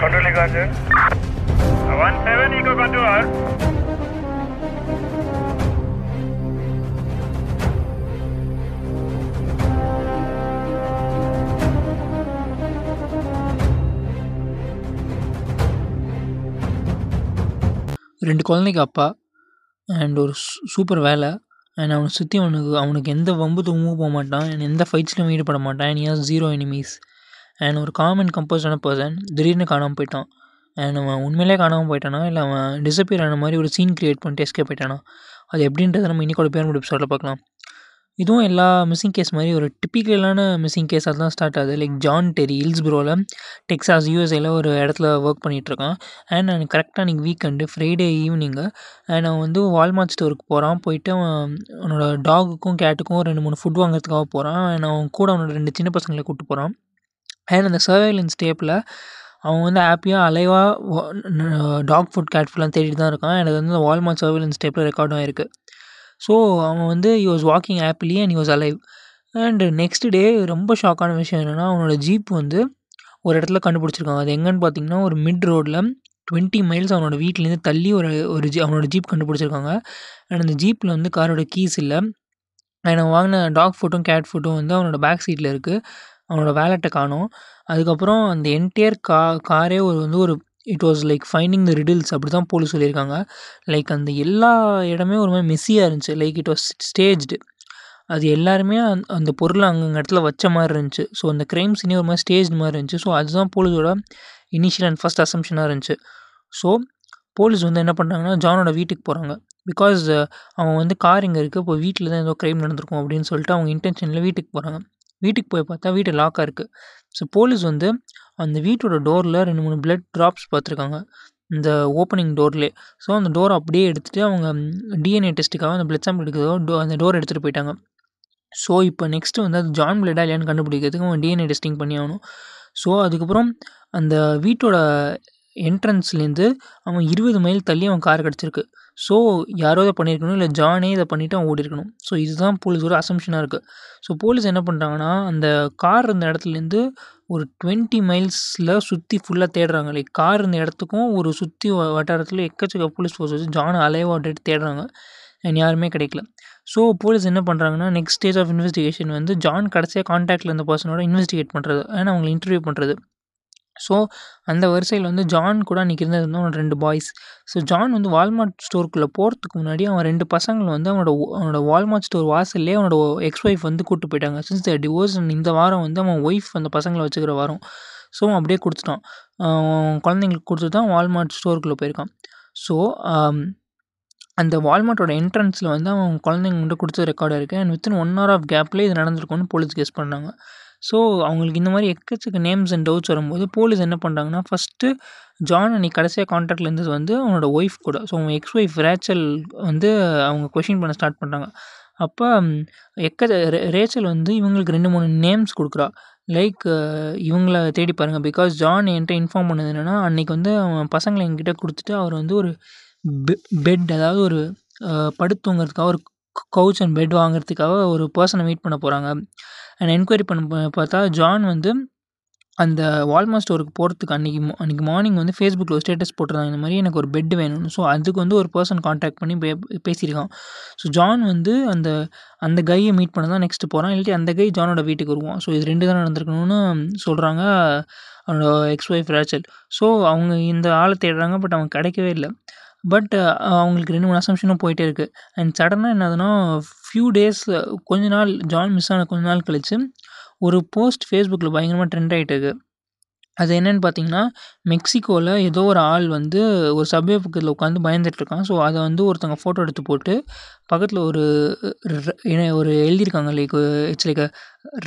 Control Echo 17 Echo Control. ரெண்டு குழந்தைக்கு அப்பா அண்ட் ஒரு சூப்பர் வேலை. அண்ட் அவனை சுற்றி அவனுக்கு அவனுக்கு எந்த வம்பு தூங்கவும் போக மாட்டான் அண்ட் எந்த ஃபைட்ஸ்லையும் ஈடுபட மாட்டான் and he has zero enemies and ஒரு காம் அண்ட் கம்போஸான பர்சன் திடீர்னு காணாமல் போயிட்டான். அண்ட் அவன் உண்மையிலே காணாமல் போயிட்டானா? இல்லை அவன் டிசப்பியர் ஆன மாதிரி ஒரு சீன் க்ரியேட் பண்ணிட்டு எஸ்கேப் போயிட்டானா அது எப்படின்றத நம்ம இன்னைக்கோட பேர் முடிப்பு சொல்ல பார்க்கலாம். இதுவும் எல்லா மிஸ்ஸிங் கேஸ் மாதிரி ஒரு டிப்பிக்கலான மிஸ்ஸிங் கேஸாக தான் ஸ்டார்ட் ஆகுது. லைக் ஜான் டெரி ஹில்ஸ்ப்ரோவில் டெக்ஸாஸ் யூஎஸ்ஏல ஒரு இடத்துல ஒர்க் பண்ணிகிட்ருக்கான் அண்ட் நான் கரெக்டாக அன்றைக்கி வீக்கெண்டு ஃப்ரைடே ஈவினிங்கு அண்ட் அவன் வந்து வால்மார்ட் ஸ்டோருக்கு போகிறான் போயிட்டு அவன் அவனோட டாகுக்கும் கேட்டுக்கும் ரெண்டு மூணு ஃபுட் வாங்குறதுக்காக போகிறான் அண்ட் அவன் கூட அவனோட ரெண்டு சின்ன பசங்களை கூப்பிட்டு போகிறான் அண்ட் அந்த சர்வைலன்ஸ் டேப்பில் அவன் வந்து ஹாப்பியாக அலைவாக டாக் ஃபுட் கேட் ஃபுட்லாம் தேடிட்டு தான் இருக்கான். எனக்கு வந்து அந்த வால்மார்ட் சர்வைலன்ஸ் டேப்பில் ரெக்கார்டும் ஆயிருக்கு. ஸோ அவன் வந்து you was walking happily and you was alive and next day ரொம்ப ஷாக்கான விஷயம் என்னென்னா அவனோட ஜீப் வந்து ஒரு இடத்துல கண்டுபிடிச்சிருக்காங்க அது எங்கன்னு பார்த்தீங்கன்னா ஒரு மிட் ரோட்டில் டுவெண்ட்டி மைல்ஸ் அவனோட வீட்டிலேருந்து தள்ளி ஒரு ஒரு ஜி அவனோட ஜீப் கண்டுபிடிச்சிருக்காங்க. அண்ட் அந்த ஜீப்பில் வந்து காரோட கீஸ் இல்லை. அண்ட் அவன் வாங்கின டாக் ஃபுட்டும் கேட் ஃபுட்டும் வந்து அவனோட பேக் சீட்டில் இருக்குது அவனோட வேலெட்டை காணும். அதுக்கப்புறம் அந்த என்டையர் கா காரே ஒரு வந்து ஒரு it was like finding the riddles அப்படி தான் போலீஸ் சொல்லியிருக்காங்க. லைக் அந்த எல்லா இடமே ஒரு மாதிரி மெஸ்ஸியாக இருந்துச்சு. லைக் இட் வாஸ் ஸ்டேஜ்டு அது எல்லாருமே அந் அந்த பொருளை அங்கங்க இடத்துல வச்ச மாதிரி இருந்துச்சு. ஸோ அந்த க்ரைம் சீனே ஒரு மாதிரி ஸ்டேஜ் மாதிரி இருந்துச்சு. ஸோ அதுதான் போலீஸோட இனிஷியல் அண்ட் ஃபஸ்ட் அசம்ஷனாக இருந்துச்சு. ஸோ போலீஸ் வந்து என்ன பண்ணுறாங்கன்னா ஜானோட வீட்டுக்கு போகிறாங்க பிகாஸ் அவன் வந்து கார் இங்கே இருக்குது இப்போ வீட்டில் தான் ஏதோ க்ரைம் நடந்திருக்கும் அப்படின்னு சொல்லிட்டு அவங்க இன்டென்ஷனில் வீட்டுக்கு போகிறாங்க வீட்டுக்கு போய் பார்த்தா வீட்டு லாக்காக இருக்குது ஸோ போலீஸ் வந்து அந்த வீட்டோட டோரில் ரெண்டு மூணு பிளட் ட்ராப்ஸ் பார்த்துருக்காங்க. இந்த ஓப்பனிங் டோர்லேயே ஸோ அந்த டோரை அப்படியே எடுத்துகிட்டு அவங்க டிஎன்ஏ டெஸ்ட்டுக்காக அந்த பிளட் சாம்பிள் எடுக்கிறதோ டோ அந்த டோர் எடுத்துகிட்டு போயிட்டாங்க. ஸோ இப்போ நெக்ஸ்ட்டு வந்து அது ஜான் பிளட்டா இல்லையான்னு கண்டுபிடிக்கிறதுக்கு அவன் டிஎன்ஏ டெஸ்டிங் பண்ணி ஆகணும். ஸோ அதுக்கப்புறம் அந்த வீட்டோட என்ட்ரன்ஸ்லேருந்து அவன் இருபது மைல் தள்ளி அவன் கார் கிடச்சிருக்கு. ஸோ யாரோ இதை பண்ணியிருக்கணும் இல்லை ஜானே இதை பண்ணிவிட்டு அவன் ஓடி இருக்கணும் ஸோ இதுதான் போலீஸோட அசம்ஷனாக இருக்குது ஸோ போலீஸ் என்ன பண்ணுறாங்கன்னா அந்த கார் இருந்த இடத்துலேருந்து ஒரு டுவெண்ட்டி மைல்ஸில் சுற்றி ஃபுல்லாக தேடுறாங்க. லைக் கார் இருந்த இடத்துக்கும் ஒரு சுற்றி வட்டாரத்தில் எக்கச்சக்க போலீஸ் ஃபோர்ஸ் வச்சு ஜானை அலைவாட்டு தேடுறாங்க. அண்ட் யாருமே கிடைக்கல. ஸோ போலீஸ் என்ன பண்ணுறாங்கன்னா நெக்ஸ்ட் ஸ்டேஜ் ஆஃப் இன்வெஸ்டிகேஷன் வந்து ஜான் கடைசியாக காண்டாக்டில் இருந்த பர்சனோட இன்வெஸ்டிகேட் பண்ணுறது ஏன்னா அவங்களை இன்டர்வியூ பண்ணுறது ஸோ அந்த வரிசையில் வந்து ஜான் கூட அன்றைக்கி இருந்தது வந்து அவனோட ரெண்டு பாய்ஸ் ஸோ ஜான் வந்து வால்மார்ட் ஸ்டோருக்குள்ளே போகிறதுக்கு முன்னாடி அவன் ரெண்டு பசங்களை வந்து அவனோட அவனோட வால்மார்ட் ஸ்டோர் வாசல்லே அவனோட எக்ஸ் ஒய்ஃப் வந்து கூப்பிட்டு போயிட்டாங்க. சின்ஸ் த டிவோர்ஸ் இந்த வாரம் வந்து அவன் ஒய்ஃப் அந்த பசங்களை வச்சுக்கிற வாரம். ஸோ அவன் அப்படியே கொடுத்துட்டான். குழந்தைங்களுக்கு கொடுத்து தான் வால்மார்ட் ஸ்டோருக்குள்ளே போயிருக்கான். ஸோ um, அந்த வால்மார்ட்டோட என்ட்ரன்ஸில் வந்து அவன் குழந்தைங்க மட்டும் கொடுத்த ரெக்கார்டாக இருக்குது and within one hour of கேப்லேயே இது நடந்திருக்கும்னு போலீஸ் கெஸ் பண்ணாங்க. ஸோ அவங்களுக்கு இந்த மாதிரி எக்கச்சக்க நேம்ஸ் அண்ட் டவுட்ஸ் வரும்போது போலீஸ் என்ன பண்ணுறாங்கன்னா ஃபஸ்ட்டு ஜான் அன்னைக்கு கடைசியாக காண்டாக்டில் இருந்தது வந்து அவனோட ஒய்ஃப் கூட. ஸோ அவங்க எக்ஸ் ஒய்ஃப் ரேச்சல் வந்து அவங்க கொஷின் பண்ண ஸ்டார்ட் பண்ணுறாங்க அப்போ எக்க ரேச்சல் வந்து இவங்களுக்கு ரெண்டு மூணு நேம்ஸ் கொடுக்குறா. லைக் இவங்கள தேடி பாருங்கள் பிகாஸ் ஜான் என்கிட்ட இன்ஃபார்ம் பண்ணது என்னென்னா அன்றைக்கி வந்து அவன் பசங்களை என்கிட்ட கொடுத்துட்டு அவர் வந்து ஒரு பெ பெட் அதாவது ஒரு படுத்துங்கிறதுக்காக ஒரு கவுச் அண்ட் பெட் வாங்குறதுக்காக ஒரு பர்சனை மீட் பண்ண போகிறாங்க அண்ட் என்கொயரி பண்ண பார்த்தா ஜான் வந்து அந்த வால்மார்ட் ஸ்டோருக்கு போகிறதுக்கு அன்றைக்கி அன்றைக்கி மார்னிங் வந்து ஃபேஸ்புக்கில் ஒரு ஸ்டேட்டஸ் போட்டிருந்தாங்க. இந்த மாதிரி எனக்கு ஒரு பெட் வேணும்னு. ஸோ அதுக்கு வந்து ஒரு பர்சன் காண்டாக்ட் பண்ணி பே பேசியிருக்கான். ஸோ ஜான் வந்து அந்த அந்த கையை மீட் பண்ண தான் நெக்ஸ்ட்டு போகிறான் இல்லாட்டி அந்த கை ஜானோட வீட்டுக்கு வருவான். ஸோ இது ரெண்டு தான் நடந்திருக்கணும்னு சொல்கிறாங்க அவனோட எக்ஸ் ஒய்ஃப் ரேச்சல் ஸோ அவங்க இந்த ஆளை தேடுறாங்க பட் அவங்க கிடைக்கவே இல்லை. பட் அவங்களுக்கு ரெண்டு மூணு அசம்ஷனும் போயிட்டே இருக்குது அண்ட் சடனாக என்ன ஆகுதுன்னா ஃபியூ டேஸ் கொஞ்ச நாள் ஜான் மிஸ் ஆன கொஞ்ச நாள் கழித்து ஒரு போஸ்ட் ஃபேஸ்புக்கில் பயங்கரமாக ட்ரெண்ட் ஆகிட்டு இருக்குது அது என்னென்னு பார்த்தீங்கன்னா மெக்சிகோவில் ஏதோ ஒரு ஆள் வந்து ஒரு சப்வே பக்கத்தில் உட்காந்து பயந்துட்டுருக்கான் ஸோ அதை வந்து ஒருத்தவங்க ஃபோட்டோ எடுத்து போட்டு பக்கத்தில் ஒரு ஒரு எழுதியிருக்காங்க. Like it's like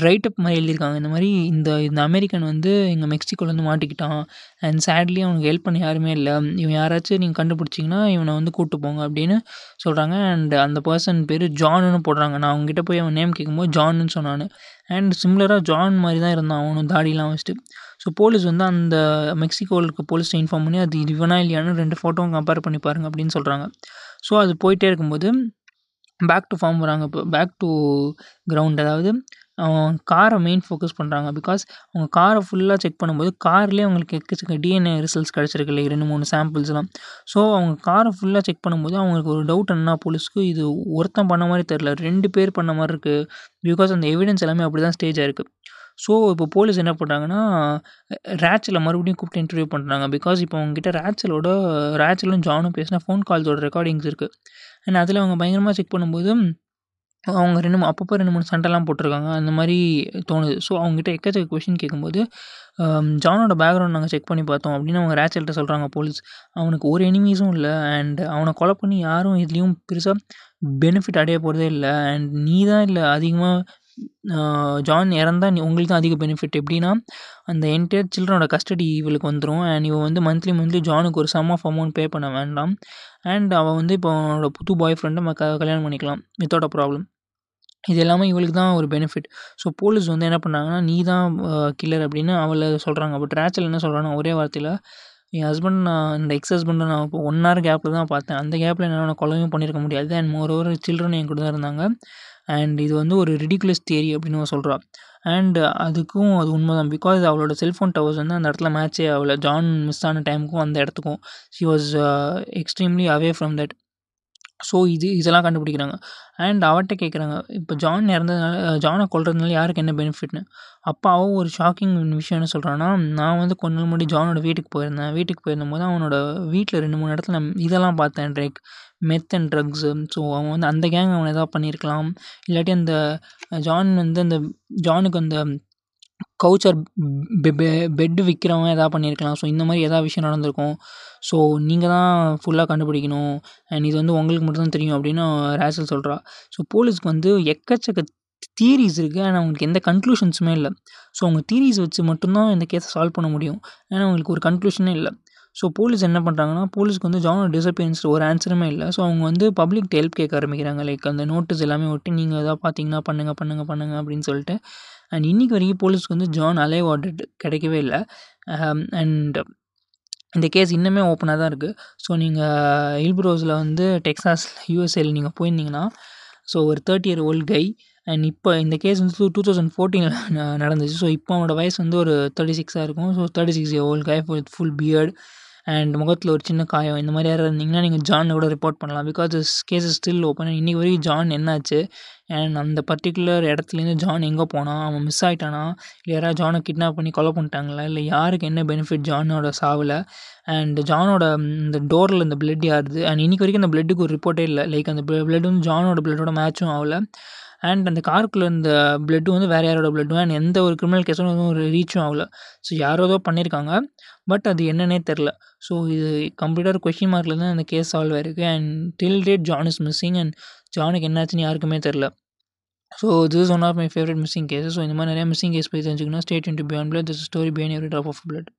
write up மாதிரி எழுதியிருக்காங்க. இந்த மாதிரி இந்த இந்த அமெரிக்கன் வந்து எங்கள் மெக்சிகோலேருந்து மாட்டிக்கிட்டான். அண்ட் சேட்லி அவனுக்கு ஹெல்ப் பண்ண யாருமே இல்லை. இவன் யாராச்சும் நீங்கள் கண்டுபிடிச்சிங்கன்னா இவனை வந்து கூப்பிட்டு போங்க அப்படின்னு சொல்கிறாங்க அண்ட் அந்த பர்சன் பேர் ஜான்னு போடுறாங்க. நான் அவங்ககிட்ட போய் அவன் நேம் கேட்கும்போது ஜான்னு சொன்னான். அண்ட் சிம்லராக ஜான் மாதிரி தான் இருந்தான். அவனும் தாடிலாம் வச்சுட்டு. ஸோ போலீஸ் வந்து அந்த மெக்சிகோவில் இருக்க போலீஸ்ட்டை இன்ஃபார்ம் பண்ணி அது இவனா இல்லையான்னு ரெண்டு ஃபோட்டோவும் கம்பேர் பண்ணி பாருங்க அப்படின்னு சொல்கிறாங்க ஸோ அது போயிட்டே இருக்கும்போது பேக் டு ஃபார்ம் வராங்க இப்போ. பேக் டு கிரவுண்ட் அதாவது அவங்க காரை மெயின் ஃபோக்கஸ் பண்ணுறாங்க பிகாஸ் அவங்க காரை ஃபுல்லாக செக் பண்ணும்போது கார்லேயே அவங்களுக்கு எக்கச்சக்க டிஎன்ஏ ரிசல்ட்ஸ் கிடச்சிருக்கு இல்லை ரெண்டு மூணு சாம்பிள்ஸ்லாம் ஸோ அவங்க காரை ஃபுல்லாக செக் பண்ணும்போது அவங்களுக்கு ஒரு டவுட் என்ன போலீஸ்க்கு இது ஒருத்தன் பண்ண மாதிரி தெரில ரெண்டு பேர் பண்ண மாதிரி இருக்குது பிகாஸ் அந்த எவிடன்ஸ் எல்லாமே அப்படி தான் ஸ்டேஜாக இருக்குது ஸோ இப்போ போலீஸ் என்ன பண்ணுறாங்கன்னா ரேச்சலை மறுபடியும் கூப்பிட்டு இன்டர்வியூ பண்ணுறாங்க பிகாஸ் இப்போ அவங்ககிட்ட ரேச்சலோட ரேச்சலும் ஜானும் பேசினா ஃபோன் கால்ஸோட ரெக்கார்டிங்ஸ் இருக்குது அண்ட் அதில் அவங்க பயங்கரமாக செக் பண்ணும்போது அவங்க ரெண்டு அப்பப்போ ரெண்டு மூணு சண்டைலாம் போட்டிருக்காங்க. அந்த மாதிரி தோணுது. ஸோ அவங்ககிட்ட எக்கச்சக்க கொஷின் கேட்கும்போது ஜானோட பேக்ரவுண்ட் நாங்கள் செக் பண்ணி பார்த்தோம். அப்படின்னு அவங்க ரேச்சல்கிட்ட சொல்கிறாங்க போலீஸ் அவனுக்கு ஒரு எனிமீஸும் இல்லை. அண்ட் அவனை கொலை பண்ணி யாரும் இதுலேயும் பெருசாக பெனிஃபிட் அடைய போகிறதே இல்லை. அண்ட் நீ தான் இல்லை அதிகமாக ஜான் இறந்தா நீ உங்களுக்கு தான் அதிக பெனிஃபிட் எப்படின்னா அந்த என்டையர் சில்ட்ரனோட கஸ்டடி இவளுக்கு வந்துடும் அண்ட் இவள் வந்து மந்த்லி மந்த்லி ஜானுக்கு ஒரு சம் ஆஃப் அமௌண்ட் பே பண்ண வேண்டாம். அண்ட் அவள் வந்து இப்போ அவனோட புது பாய் ஃப்ரெண்டை க கல்யாணம் பண்ணிக்கலாம். வித்தவுட் அ ப்ராப்ளம் இது எல்லாமே இவளுக்கு தான் ஒரு பெனிஃபிட் ஸோ போலீஸ் வந்து என்ன பண்ணாங்கன்னா நீ தான் கில்லர் அப்படின்னு அவளை சொல்கிறாங்க பட் ரேச்சல் என்ன சொல்கிறான்னா ஒரே வார்த்தையில் என் ஹஸ்பண்ட் நான் இந்த எக்ஸ் ஹஸ்பண்டை நான் இப்போ ஒன் ஹவர் கேப்பில் தான் பார்த்தேன். அந்த கேப்பில் என்னால் கொலையும் பண்ணியிருக்க முடியாது. அண்ட் மோர் ஓவர் சில்ட்ரன் என் கூட தான் இருந்தாங்க. அண்ட் இது வந்து ஒரு ரிடிகுலஸ் தியரி அப்படின்னு அவ அண்ட் அதுக்கும் அது உண்மை தான் பிகாஸ் அவளோட செல்ஃபோன் டவர்ஸ் வந்து அந்த இடத்துல மேட்சே ஆகல. ஜான் மிஸ் ஆன டைமுக்கும் அந்த இடத்துக்கும். She was extremely away from that so இது இதெல்லாம் கண்டுபிடிக்கிறாங்க. அண்ட் அவர்கிட்ட கேட்குறாங்க இப்போ ஜான் இறந்ததுனால ஜானை கொல்றதுனால யாருக்கு என்ன பெனிஃபிட்னு அப்பாவும் ஒரு ஷாக்கிங் விஷயம் என்ன சொல்கிறான்னா நான் வந்து கொஞ்ச நாள் முன்னாடி ஜானோட வீட்டுக்கு போயிருந்தேன். வீட்டுக்கு போயிருந்தபோது அவனோட வீட்டில் ரெண்டு மூணு இடத்துல நான் இதெல்லாம் பார்த்தேன். ட்ரைக் மெத் அண்ட் ட்ரக்ஸு ஸோ அவன் வந்து அந்த கேங் அவன் எதாவது பண்ணியிருக்கலாம். இல்லாட்டி அந்த ஜான் வந்து அந்த ஜானுக்கு அந்த கவுச்சர் பெட்டு விற்கிறவன் எதாவது பண்ணியிருக்கலாம். ஸோ இந்த மாதிரி எதாவது விஷயம் நடந்திருக்கும். ஸோ நீங்கள் தான் ஃபுல்லாக கண்டுபிடிக்கணும். அண்ட் இது வந்து உங்களுக்கு மட்டும்தான் தெரியும் அப்படின்னு ரேசல் சொல்கிறா ஸோ போலீஸ்க்கு வந்து எக்கச்சக்க தியரிஸ் இருக்குது ஆனால் அவங்களுக்கு எந்த கன்க்ளூஷன்ஸுமே இல்லை. ஸோ அவங்க தியரிஸ் வச்சு மட்டும்தான் இந்த கேஸை சால்வ் பண்ண முடியும். ஏன்னா அவங்களுக்கு ஒரு கன்க்ளூஷனே இல்லை. ஸோ போலீஸ் என்ன பண்ணுறாங்கன்னா போலீஸ்க்கு வந்து ஜானோட டிசப்பியன்ஸ் ஒரு ஆன்சருமே இல்லை. ஸோ அவங்க வந்து பப்ளிக் ஹெல்ப் கேட்க ஆரம்பிக்கிறாங்க. லைக் அந்த நோட்டீஸ் எல்லாமே ஒட்டி நீங்கள் எதாவது பார்த்தீங்கன்னா பண்ணுங்கள் பண்ணுங்கள் பண்ணுங்கள் அப்படின்னு சொல்லிட்டு. அண்ட் இன்றைக்கி வரைக்கும் போலீஸ்க்கு வந்து ஜான் அலைவ் ஆர்டர் கிடைக்கவே இல்லை. Um, அண்ட் இந்த கேஸ் இன்னுமே ஓப்பனாக தான் இருக்குது ஸோ நீங்கள் ஹில்ப்ரோஸில் வந்து டெக்ஸாஸ் யூஎஸ்ஏல நீங்கள் போயிருந்தீங்கன்னா ஸோ ஒரு thirty year old guy and இப்போ இந்த கேஸ் வந்து டூ தௌசண்ட் ஃபோர்டீனில் நடந்துச்சு. ஸோ இப்போ அவனோட வயசு வந்து ஒரு தேர்ட்டி சிக்ஸாக இருக்கும். So thirty six year old guy with full beard and முகத்தில் ஒரு சின்ன காயம். இந்த மாதிரி யாராவது இருந்தீங்கன்னா நீங்கள் ஜான் கூட ரிப்போர்ட் பண்ணலாம். Because this case is still open இன்றைக்கி வரைக்கும் ஜான் என்னாச்சு? அண்ட் அந்த பர்டிகுலர் இடத்துலேருந்து ஜான் எங்கே போனான்? அவன் மிஸ் ஆகிட்டானா இல்லை யாராவது ஜானை கிட்னாப் பண்ணி கொலை பண்ணிட்டாங்களா? இல்லை யாருக்கு என்ன பெனிஃபிட் ஜானோட சாவில்? அண்ட் ஜானோட இந்த டோரில் இந்த பிளட் யாருது? அண்ட் இன்றைக்கி வரைக்கும் அந்த பிளட்டுக்கு ஒரு ரிப்போர்ட்டே இல்லை. லைக் அந்த பிளட் வந்து ஜானோட பிளட்டோட மேட்சும் ஆகல. அண்ட் அந்த காருக்குள்ளே இந்த ப்ளட்டும் வந்து வேறு யாரோட பிளட்டும் அண்ட் எந்த ஒரு கிரிமினல் கேஸும் எதுவும் ஒரு ரீச்சும் ஆகல. ஸோ யாரோ ஏதோ பண்ணியிருக்காங்க பட் அது என்னன்னே தெரில ஸோ இது கம்ப்ளீட்டாக கொஷின் மார்க்கில் தான் அந்த கேஸ் சால்வ் ஆயிருக்கு. And till date John is missing and ஜானுக்கு என்னாச்சுன்னு யாருக்குமே தெரில so this is one of my favourite missing case so இந்த மாதிரி நிறையா மிஸ்ஸிங் கேஸ் போய் தெரிஞ்சுக்கணும். State into to beyond blood this story beyond every drop of blood